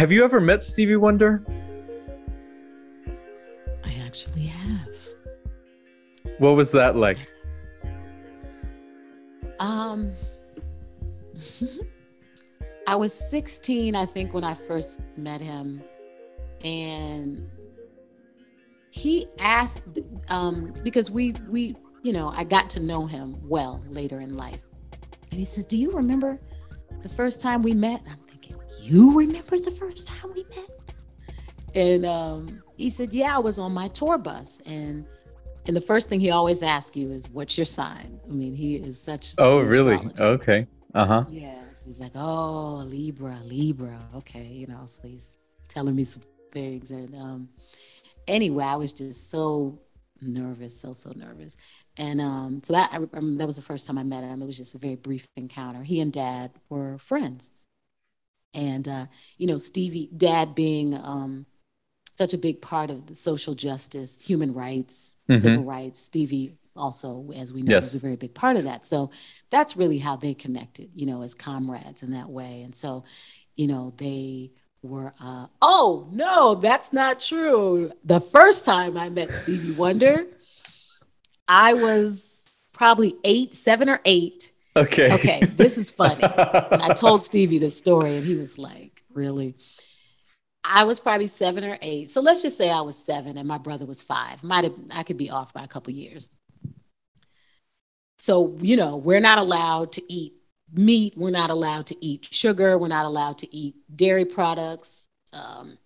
have you ever met Stevie Wonder? I actually have. What was that like? Um, I was 16, I think, when I first met him, and he asked um, because we we you know I got to know him well later in life, and he says, "Do you remember the first time we met?" I'm "You remember the first time we met?" And um, he said, "Yeah, I was on my tour bus and." And the first thing he always asks you is, "What's your sign?" I mean, he is such. Oh, really? Okay. Uh huh. Yes. He's like, "Oh, Libra, Libra." Okay, you know. So he's telling me some things, and um, anyway, I was just so nervous, so so nervous, and um, so that I, um, that was the first time I met him. It was just a very brief encounter. He and Dad were friends, and uh, you know, Stevie, Dad being um, such a big part of the social justice, human rights, mm-hmm. civil rights. Stevie also, as we know, yes. was a very big part of that. So that's really how they connected, you know, as comrades in that way. And so, you know, they were, uh, oh, no, that's not true. The first time I met Stevie Wonder, I was probably eight, seven or eight. Okay. Okay, this is funny. and I told Stevie this story, and he was like, really? I was probably seven or eight. So let's just say I was seven and my brother was five. Might have I could be off by a couple years. So, you know, we're not allowed to eat meat, we're not allowed to eat sugar, we're not allowed to eat dairy products. Um,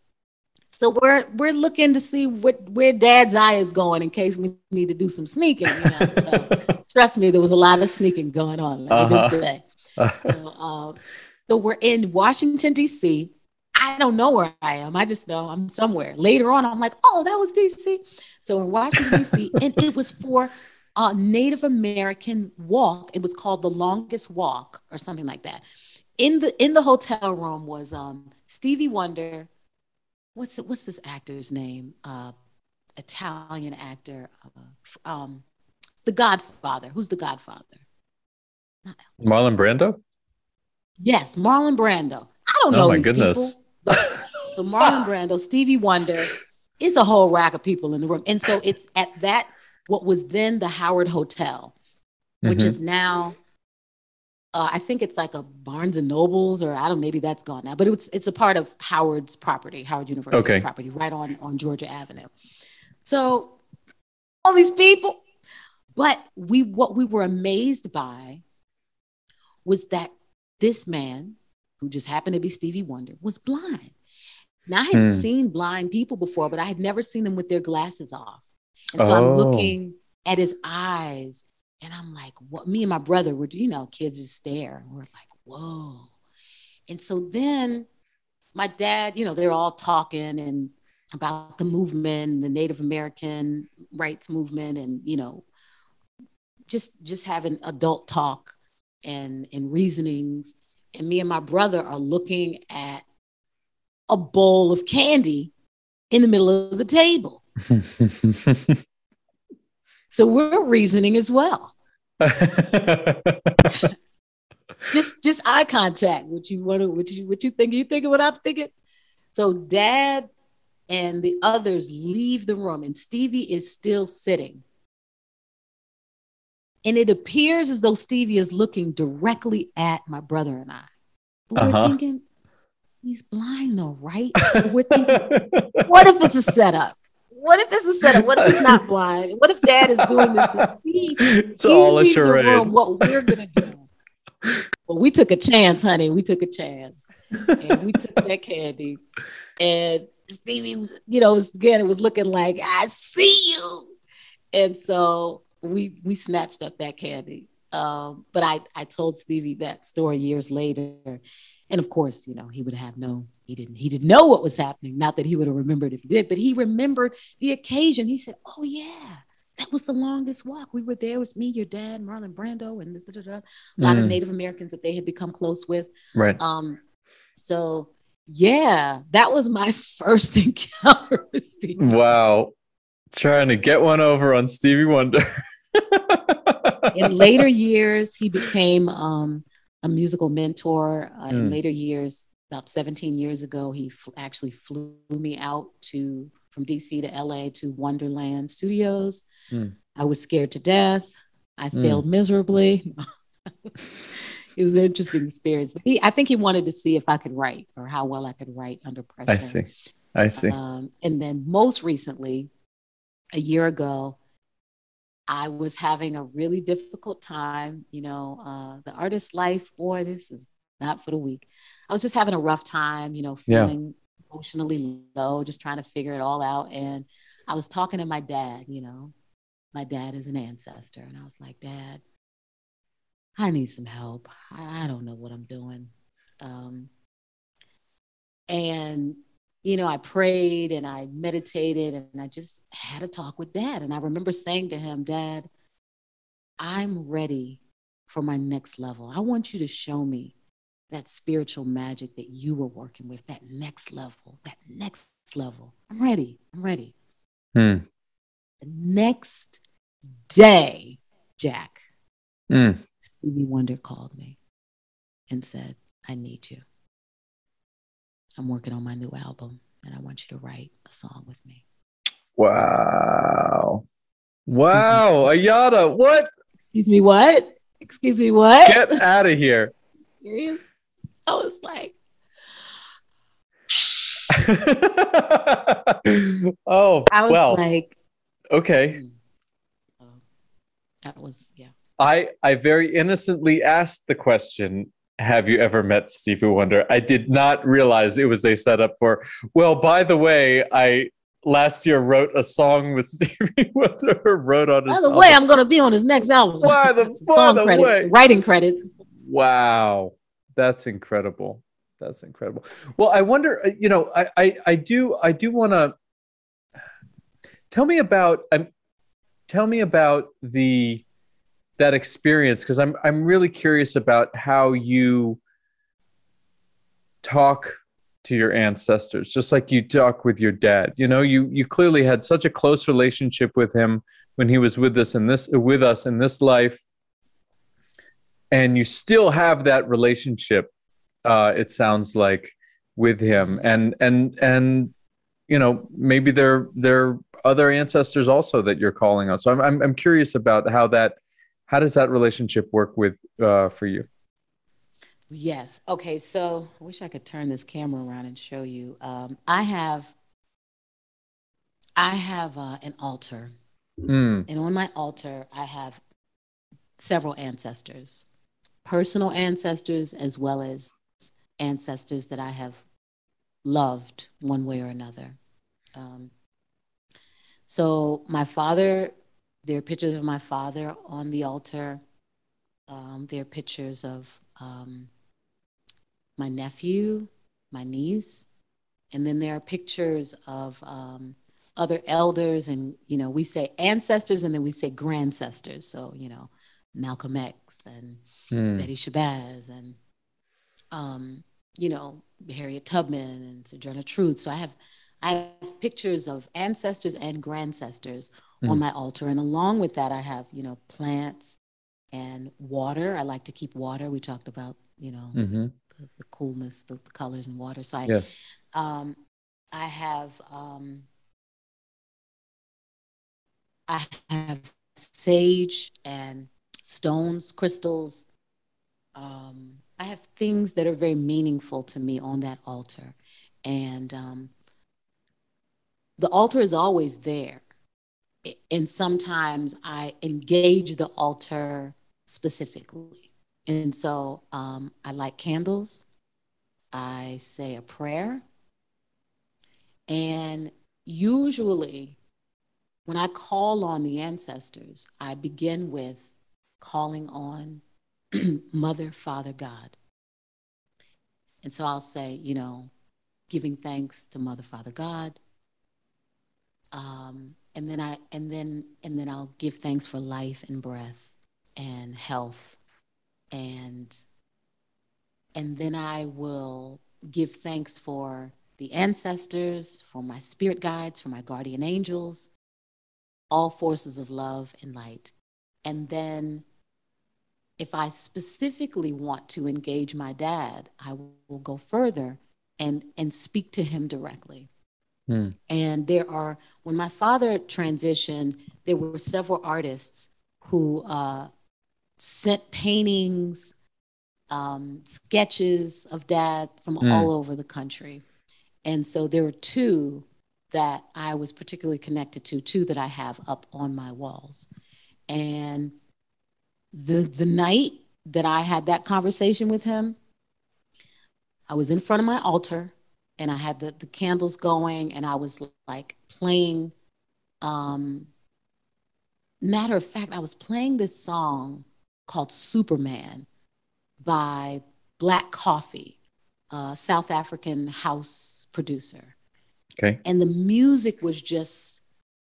so we're we're looking to see what where dad's eye is going in case we need to do some sneaking. You know? So trust me, there was a lot of sneaking going on, let uh-huh. me just uh-huh. say. so, uh, so we're in Washington, D.C. I don't know where I am. I just know I'm somewhere. Later on, I'm like, oh, that was DC. So in Washington, DC, and it was for a Native American walk. It was called the longest walk or something like that. In the in the hotel room was um, Stevie Wonder. What's what's this actor's name? Uh, Italian actor. Uh, um, the Godfather. Who's the Godfather? Marlon Brando. Yes, Marlon Brando. I don't oh know. Oh my goodness. People. So Marlon Brando, Stevie Wonder, is a whole rack of people in the room. And so it's at that, what was then the Howard Hotel, which mm-hmm. is now, uh, I think it's like a Barnes and Nobles, or I don't, maybe that's gone now, but it's it's a part of Howard's property, Howard University's okay. property, right on on Georgia Avenue. So all these people, but we what we were amazed by was that this man who just happened to be Stevie Wonder, was blind. Now I had hmm. seen blind people before, but I had never seen them with their glasses off. And so oh. I'm looking at his eyes and I'm like, what me and my brother were, you know, kids just stare. We're like, whoa. And so then my dad, you know, they're all talking and about the movement, the Native American rights movement, and you know, just just having adult talk and and reasonings and me and my brother are looking at a bowl of candy in the middle of the table. so we're reasoning as well. just just eye contact. What you want to what you what you think you thinking what I'm thinking. So dad and the others leave the room and Stevie is still sitting. And it appears as though Stevie is looking directly at my brother and I. But uh-huh. we're thinking, he's blind though, right? we're thinking, what if it's a setup? What if it's a setup? What if he's not blind? What if dad is doing this to Steve? It's he all a charade. What we're gonna do. Well, we took a chance, honey. We took a chance. And we took that candy. And Stevie was, you know, was, again, it was looking like, I see you. And so we we snatched up that candy. Um, but I I told Stevie that story years later, and of course, you know, he would have no he didn't he didn't know what was happening. Not that he would have remembered if he did, but he remembered the occasion. He said, "Oh yeah." That was the longest walk. We were there. It was me, your dad, Marlon Brando, and this, da, da, da. a lot mm. of Native Americans that they had become close with. Right. Um, so yeah, that was my first encounter with Stevie. Wow. Trying to get one over on Stevie Wonder. in later years, he became um, a musical mentor. Uh, mm. In later years, about 17 years ago, he f- actually flew me out to from DC to LA to Wonderland Studios. Mm. I was scared to death. I mm. failed miserably. it was an interesting experience. But he, I think he wanted to see if I could write or how well I could write under pressure. I see. I see. Um, and then most recently, a year ago, I was having a really difficult time. You know, uh, the artist life, boy, this is not for the weak. I was just having a rough time, you know, feeling yeah. emotionally low, just trying to figure it all out. And I was talking to my dad, you know, my dad is an ancestor. And I was like, Dad, I need some help. I, I don't know what I'm doing. Um, and, you know, I prayed and I meditated and I just had a talk with dad. And I remember saying to him, Dad, I'm ready for my next level. I want you to show me that spiritual magic that you were working with, that next level, that next level. I'm ready. I'm ready. Hmm. The next day, Jack, hmm. Stevie Wonder called me and said, I need you. I'm working on my new album and I want you to write a song with me. Wow. Wow. Ayada, what? Excuse me, what? Excuse me, what? Get out of here. Serious? I was like, oh, I was well, like, okay. Hmm. Oh, that was yeah. I I very innocently asked the question, "Have you ever met Stevie Wonder?" I did not realize it was a setup for. Well, by the way, I last year wrote a song with Stevie Wonder. Wrote on his. By the album. way, I'm going to be on his next album. By the, song the credits, way. writing credits. Wow. That's incredible. That's incredible. Well, I wonder, uh, you know, I I, I do I do want to tell me about um, tell me about the that experience because I'm I'm really curious about how you talk to your ancestors just like you talk with your dad. You know you you clearly had such a close relationship with him when he was with us in this with us in this life. And you still have that relationship uh, it sounds like with him. And and and you know maybe there there are other ancestors also that you're calling on. So i'm i'm, I'm curious about how that how does that relationship work with uh, for you yes okay so i wish i could turn this camera around and show you um, i have i have uh, an altar mm. and on my altar i have several ancestors personal ancestors as well as ancestors that I have loved one way or another. Um, so, my father, there are pictures of my father on the altar. Um, there are pictures of um, my nephew, my niece, and then there are pictures of um, other elders. And, you know, we say ancestors and then we say grandcestors. So, you know, Malcolm X and mm. Betty Shabazz and um, you know Harriet Tubman and Sojourner Truth. So I have I have pictures of ancestors and grandcestors mm. on my altar, and along with that, I have you know plants and water. I like to keep water. We talked about you know mm-hmm. the, the, coolness, the, the, colors and water. So I, yes. um, I have um, I have sage and stones, crystals. Um, I have things that are very meaningful to me on that altar. And um, the altar is always there. And sometimes I engage the altar specifically. And so um, I light candles, I say a prayer. And usually, when I call on the ancestors, I begin with calling on Mother, Father, God. And so I'll say, you know, giving thanks to Mother, Father, God. Um, and then I and then and then I'll give thanks for life and breath and health and and then I will give thanks for the ancestors, for my spirit guides, for my guardian angels, all forces of love and light. And then if I specifically want to engage my dad, I will go further and and speak to him directly. Hmm. And there are when my father transitioned, there were several artists who uh, sent paintings, um, sketches of dad from hmm. all over the country. And so there were two that I was particularly connected to, two that I have up on my walls. And the the night that I had that conversation with him, I was in front of my altar and I had the, the candles going and I was like playing um matter of fact, I was playing this song called Superman by Black Coffee, a South African house producer. Okay. And the music was just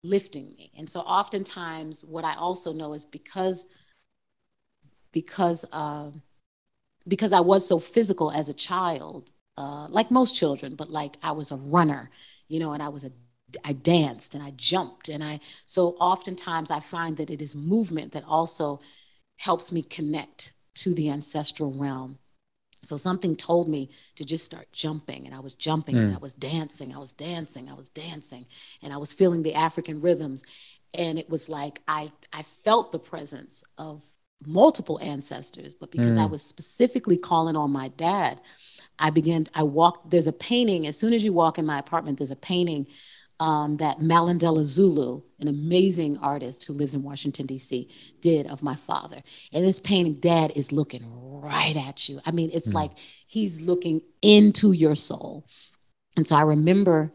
lifting me. And so oftentimes what I also know is because because uh, because I was so physical as a child, uh, like most children, but like I was a runner, you know, and I was a I danced and I jumped and I so oftentimes I find that it is movement that also helps me connect to the ancestral realm. So something told me to just start jumping and I was jumping mm. and I was dancing, I was dancing, I was dancing and I was feeling the African rhythms and it was like I I felt the presence of multiple ancestors, but because mm. I was specifically calling on my dad, I began, I walked, there's a painting, as soon as you walk in my apartment, there's a painting um, that Malandela Zulu, an amazing artist who lives in Washington, D.C., did of my father. And this painting, dad is looking right at you. I mean, it's mm. like he's looking into your soul. And so I remember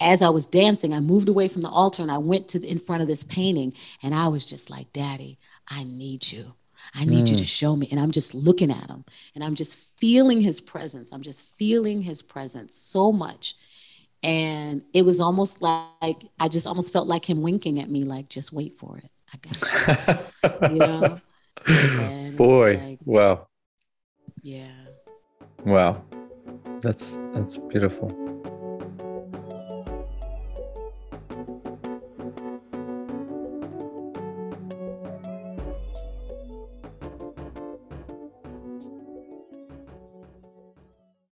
as I was dancing, I moved away from the altar and I went to the, in front of this painting and I was just like, Daddy, I need you. I need mm. you to mm. show me. And I'm just looking at him and I'm just feeling his presence. I'm just feeling his presence so much. And it was almost like I just almost felt like him winking at me, like, just wait for it. I got you. you know? And Boy, like, wow. Yeah. Wow. That's that's beautiful.